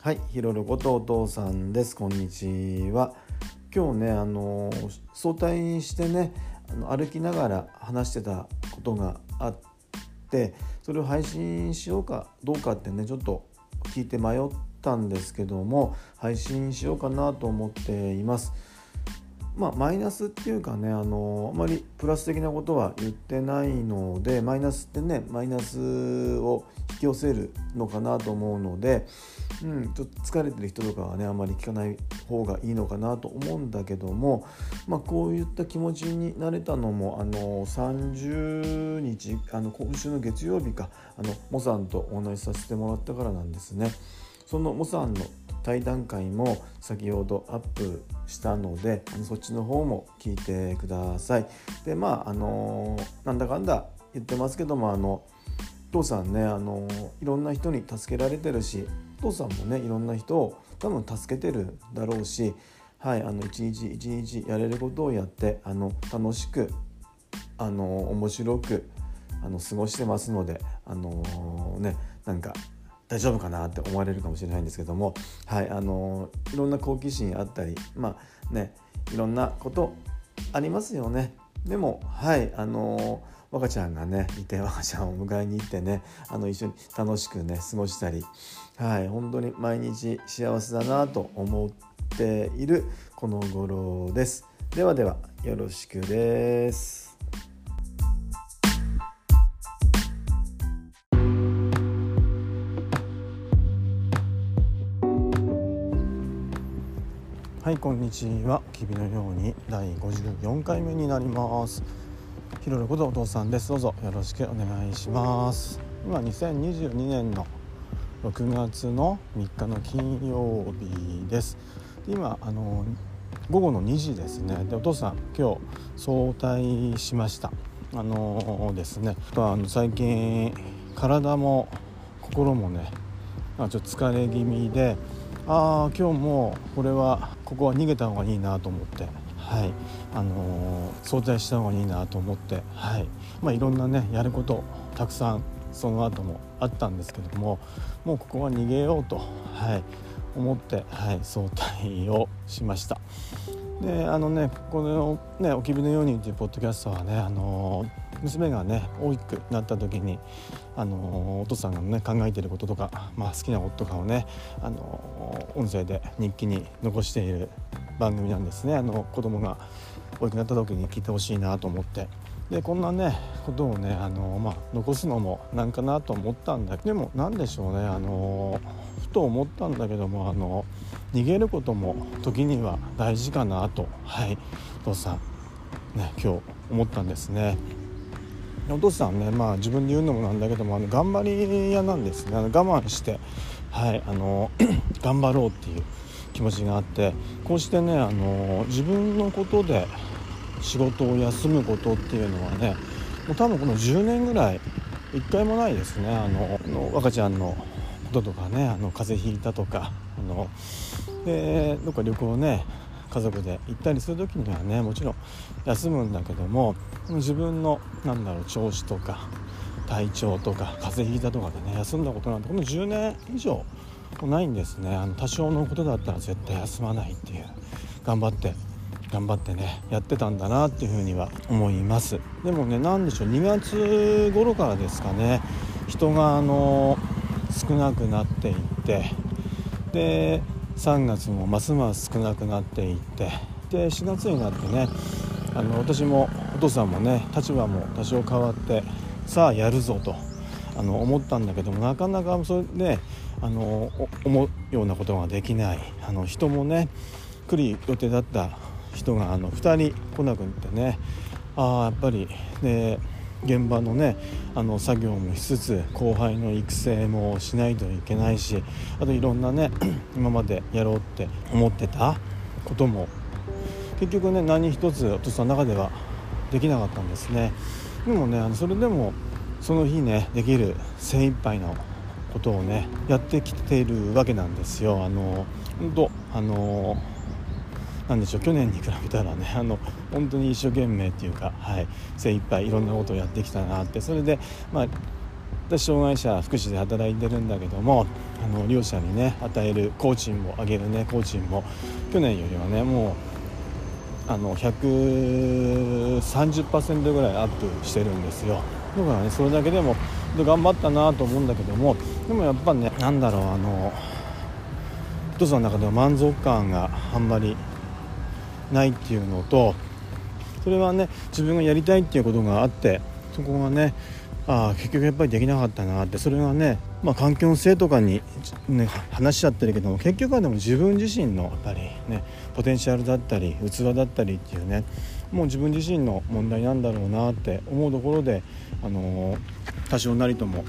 はい、ひろろことお父さんです。こんにちは。今日ね、あの早退してね、あの歩きながら話してたことがあって、それを配信しようかどうかってね、ちょっと聞いて迷ったんですけども、配信しようかなと思っています。まあ、マイナスっていうかねあのあまりプラス的なことは言ってないのでマイナスってねマイナスを引き寄せるのかなと思うので、うん、ちょっと疲れてる人とかはねあんまり聞かない方がいいのかなと思うんだけども、まあ、こういった気持ちになれたのもあの30日あの今週の月曜日かあのモさんとお話しさせてもらったからなんですね。そのモさんの対談会も先ほどアップしたのでそっちの方も聞いてください。でまああのなんだかんだ言ってますけどもあの父さんねあのいろんな人に助けられてるし父さんもねいろんな人を多分助けてるだろうし、はい、あの一日一日やれることをやってあの楽しくあの面白くあの過ごしてますのであのねなんか大丈夫かなって思われるかもしれないんですけども、はい、あのいろんな好奇心あったりまあねいろんなことありますよね。でもはいあの若ちゃんがねいて若ちゃんを迎えに行ってねあの一緒に楽しくね過ごしたりはい本当に毎日幸せだなと思っているこの頃です。ではではよろしくです。はいこんにちは。きびのように第54回目になります。ひろろことお父さんです。どうぞよろしくお願いします。今2022年の6月の3日の金曜日です。今あの午後の2時ですね。でお父さん今日早退しました。あのですね。あの最近体も心もねちょっと疲れ気味でああ今日もこれはここは逃げた方がいいなと思って。はい。あのー、早退した方がいいなと思って。はい。まあいろんなねやることたくさんその後もあったんですけどももうここは逃げようとはい。思ってはい。早退をしました。であのねこのね「おきびのように」っていうポッドキャストはねあのー娘がね大きくなった時にあのお父さんがね考えてることとか、まあ、好きなこととかをねあの音声で日記に残している番組なんですねあの子供が大きくなった時に聞いてほしいなと思ってでこんなねことをねあの、まあ、残すのもなんかなと思ったんだけどでも何でしょうねあのふと思ったんだけどもあの逃げることも時には大事かなとはいお父さんね今日思ったんですね。お父さんね、まあ、自分で言うのもなんだけどもあの頑張り屋なんですね。あの我慢して、はい、あの 頑張ろうっていう気持ちがあってこうしてねあの自分のことで仕事を休むことっていうのはねもう多分この10年ぐらい一回もないですね。あのの若ちゃんのこととかねあの風邪ひいたとかあのでどっか旅行ね家族で行ったりする時にはねもちろん休むんだけども自分のなんだろう調子とか体調とか風邪ひいたとかでね休んだことなんてこの10年以上ないんですね。あの多少のことだったら絶対休まないっていう頑張って頑張ってねやってたんだなっていうふうには思います。でもね何でしょう2月頃からですかね人があの少なくなっていってで3月もますます少なくなっていってで4月になってねあの私もお父さんもね立場も多少変わってさあやるぞとあの思ったんだけどもなかなかそれであの思うようなことができない。あの人もね来る予定だった人があの2人来なくってねああやっぱりで現場のねあの作業もしつつ後輩の育成もしないといけないしあといろんなね 今までやろうって思ってたことも結局ね何一つお父さんの中ではできなかったんですね。でもねあのそれでもその日ねできる精一杯のことをねやってきているわけなんですよ。あの本当あのなんでしょう去年に比べたらね あの本当に一生懸命っていうか、はい、精一杯いろんなことをやってきたなって。それでまあ私障害者福祉で働いてるんだけどもあの両者にね与える工賃も上げるね工賃も去年よりはねもうあの130%ぐらいアップしてるんですよ。だからねそれだけでも頑張ったなと思うんだけどもでもやっぱねなんだろうあのお父さんの中では満足感があんまりないっていうのとそれはね自分がやりたいっていうことがあってそこがねああ結局やっぱりできなかったなってそれがね、まあ、環境のせいとかに、ね、話しちゃってるけども結局はでも自分自身のやっぱりねポテンシャルだったり器だったりっていうねもう自分自身の問題なんだろうなって思うところで、あの多少なりとも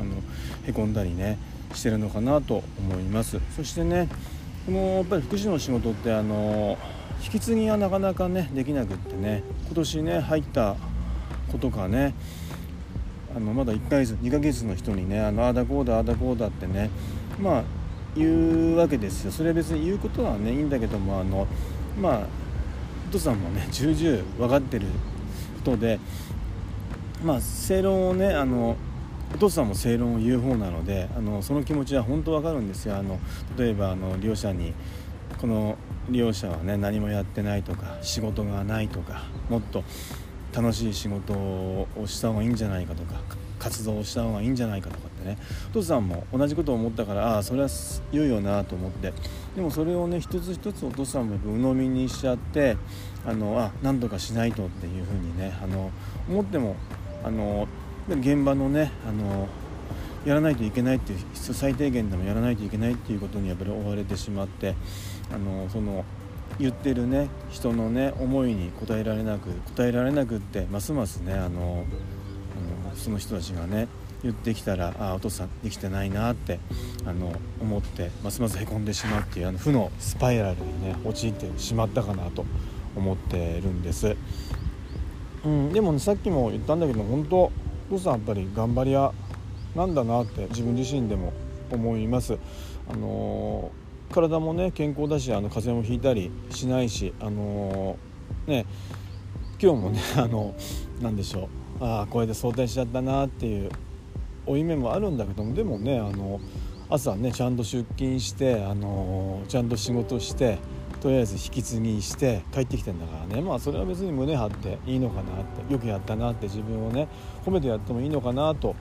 あのへこんだりねしてるのかなと思います。そしてねこのやっぱり福祉の仕事ってあの引き継ぎがなかなかねできなくってね今年ね入った子とかねあのまだ1ヶ月2ヶ月の人にねあのあだこうだあだこうだってねまあ言うわけですよ。それは別に言うことはねいいんだけどもあのまあお父さんもね重々分かってる人でまあ正論をねあのお父さんも正論を言う方なのであのその気持ちは本当わかるんですよ。あの例えばあの利用者にこの利用者はね何もやってないとか仕事がないとかもっと楽しい仕事をした方がいいんじゃないかとか活動をした方がいいんじゃないかとかってね。お父さんも同じことを思ったからああそれは言うよなと思って。でもそれをね一つ一つお父さんも鵜呑みにしちゃってあのあ何とかしないとっていうふうにねあの思ってもあの現場のねあのやらないといけないっていう最低限でもやらないといけないっていうことにやっぱり追われてしまってあのその言ってるね人のね思いに応えられなく応えられなくってますますねあのその人たちがね言ってきたらあお父さんできてないなってあの思ってますますへこんでしまうっていうあの負のスパイラルにね陥ってしまったかなと思ってるんです、うん、でも、ね、さっきも言ったんだけど本当お父さんやっぱり頑張り屋なんだなって自分自身でも思います。あのー体もね健康だしあの風邪もひいたりしないしあのー、ね今日もね あの何でしょうああこれで早退しちゃったなっていう負い目もあるんだけどもでもねあの朝ねちゃんと出勤してあのちゃんと仕事してとりあえず引き継ぎして帰ってきてんだからねまあそれは別に胸張っていいのかなってよくやったなって自分をね褒めてやってもいいのかなと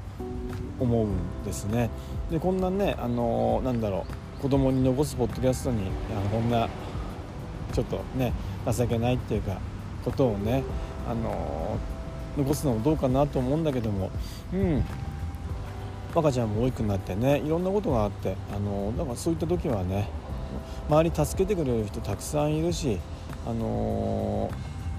思うんですね。でこんなねあのなんだろう子供に残すポッドキャストにこんなちょっとね情けないっていうかことをねあの残すのもどうかなと思うんだけどもうん。赤ちゃんも大きくなってねいろんなことがあってあのだかそういった時はね周り助けてくれる人たくさんいるしあの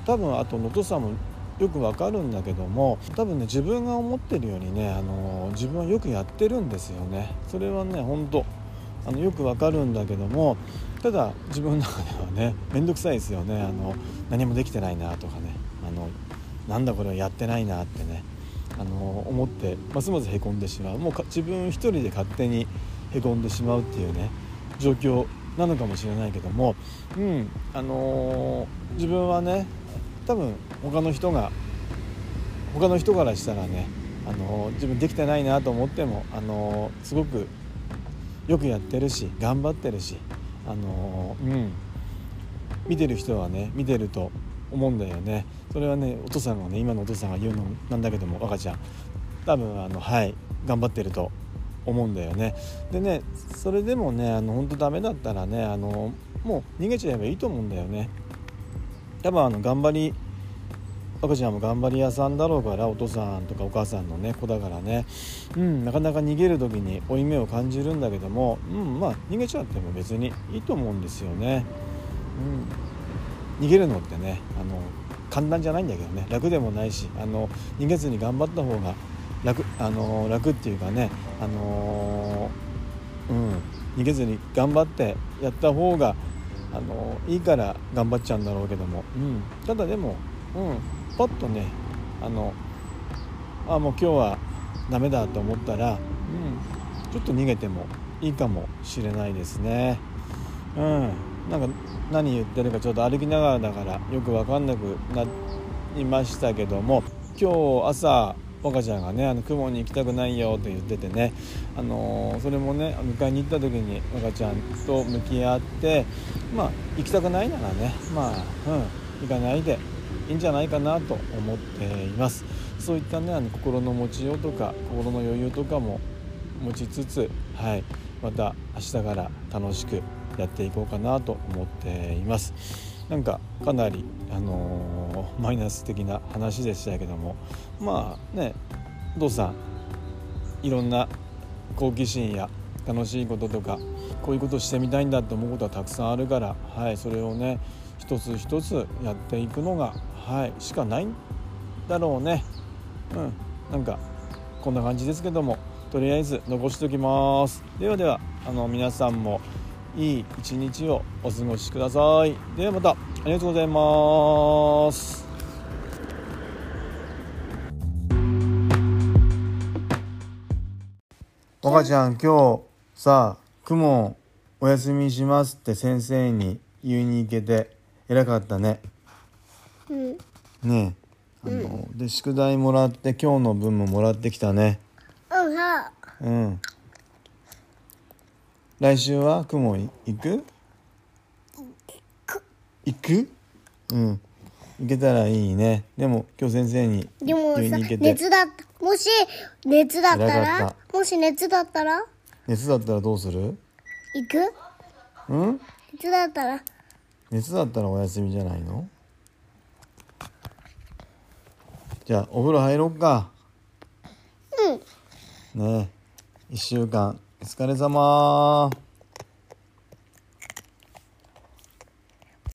多分あと能登さんもよくわかるんだけども多分ね自分が思ってるよりね、あの自分はよくやってるんですよね。それはね本当あのよくわかるんだけどもただ自分の中ではね面倒くさいですよね。あの何もできてないなとかね。あのなんだこれはやってないなってね。あの思ってますますへこんでしまう。もう自分一人で勝手にへこんでしまうっていうね状況なのかもしれないけども、うんあのー、自分はね多分他の人が他の人からしたらね、あの、自分できてないなと思っても、あのー、すごくよくやってるし頑張ってるしあのうん。見てる人はね見てると思うんだよね。それはねお父さんがね今のお父さんが言うのなんだけども赤ちゃん。多分あのはい頑張ってると思うんだよね。でねそれでもねあの本当ダメだったらねあのもう逃げちゃえばいいと思うんだよね。多分あの頑張り赤ちゃんも頑張り屋さんだろうからお父さんとかお母さんのね子だからね、うん、なかなか逃げる時に負い目を感じるんだけども、うん、まあ逃げちゃっても別にいいと思うんですよね。うん、逃げるのってねあの簡単じゃないんだけどね。楽でもないしあの逃げずに頑張った方が楽あの楽っていうかねあのうん。逃げずに頑張ってやった方があのいいから頑張っちゃうんだろうけども、うん、ただでも、うん、パッとねあのあもう今日はダメだと思ったら、うん、ちょっと逃げてもいいかもしれないですね。うん、なんか何言ってるかちょっと歩きながらだからよく分かんなくなりましたけども今日朝若ちゃんがねあの雲に行きたくないよと言っててね、あのー、それもね迎えに行った時に若ちゃんと向き合ってまあ行きたくないならねまあうん行かないでいいんじゃないかなと思っています。そういったねあの心の持ちようとか心の余裕とかも持ちつつ、はい、また明日から楽しくやっていこうかなと思っています。なんかかなり、あのー、マイナス的な話でしたけども。まあねお父さんいろんな好奇心や楽しいこととかこういうことしてみたいんだと思うことはたくさんあるから、はい、それをね一つ一つやっていくのが、はい、しかないんだろうね。うん、なんかこんな感じですけどもとりあえず残しておきます。ではではあの皆さんもいい一日をお過ごしください。ではまたありがとうございます。若ちゃん今日さ雲お休みしますって先生に言いに行けて。偉かったね。うん。ねえ。あの、うん、で宿題もらって今日の分ももらってきたね。うん。うん。来週は雲行く？行く？うん。行けたらいいね。でも今日先生にでもさ熱だもし熱だったら？もし熱だったら？熱だったらどうする？行く？うん？熱だったら？熱だったらお休みじゃないの？じゃあお風呂入ろうか。うん。ねえ1週間。お疲れ様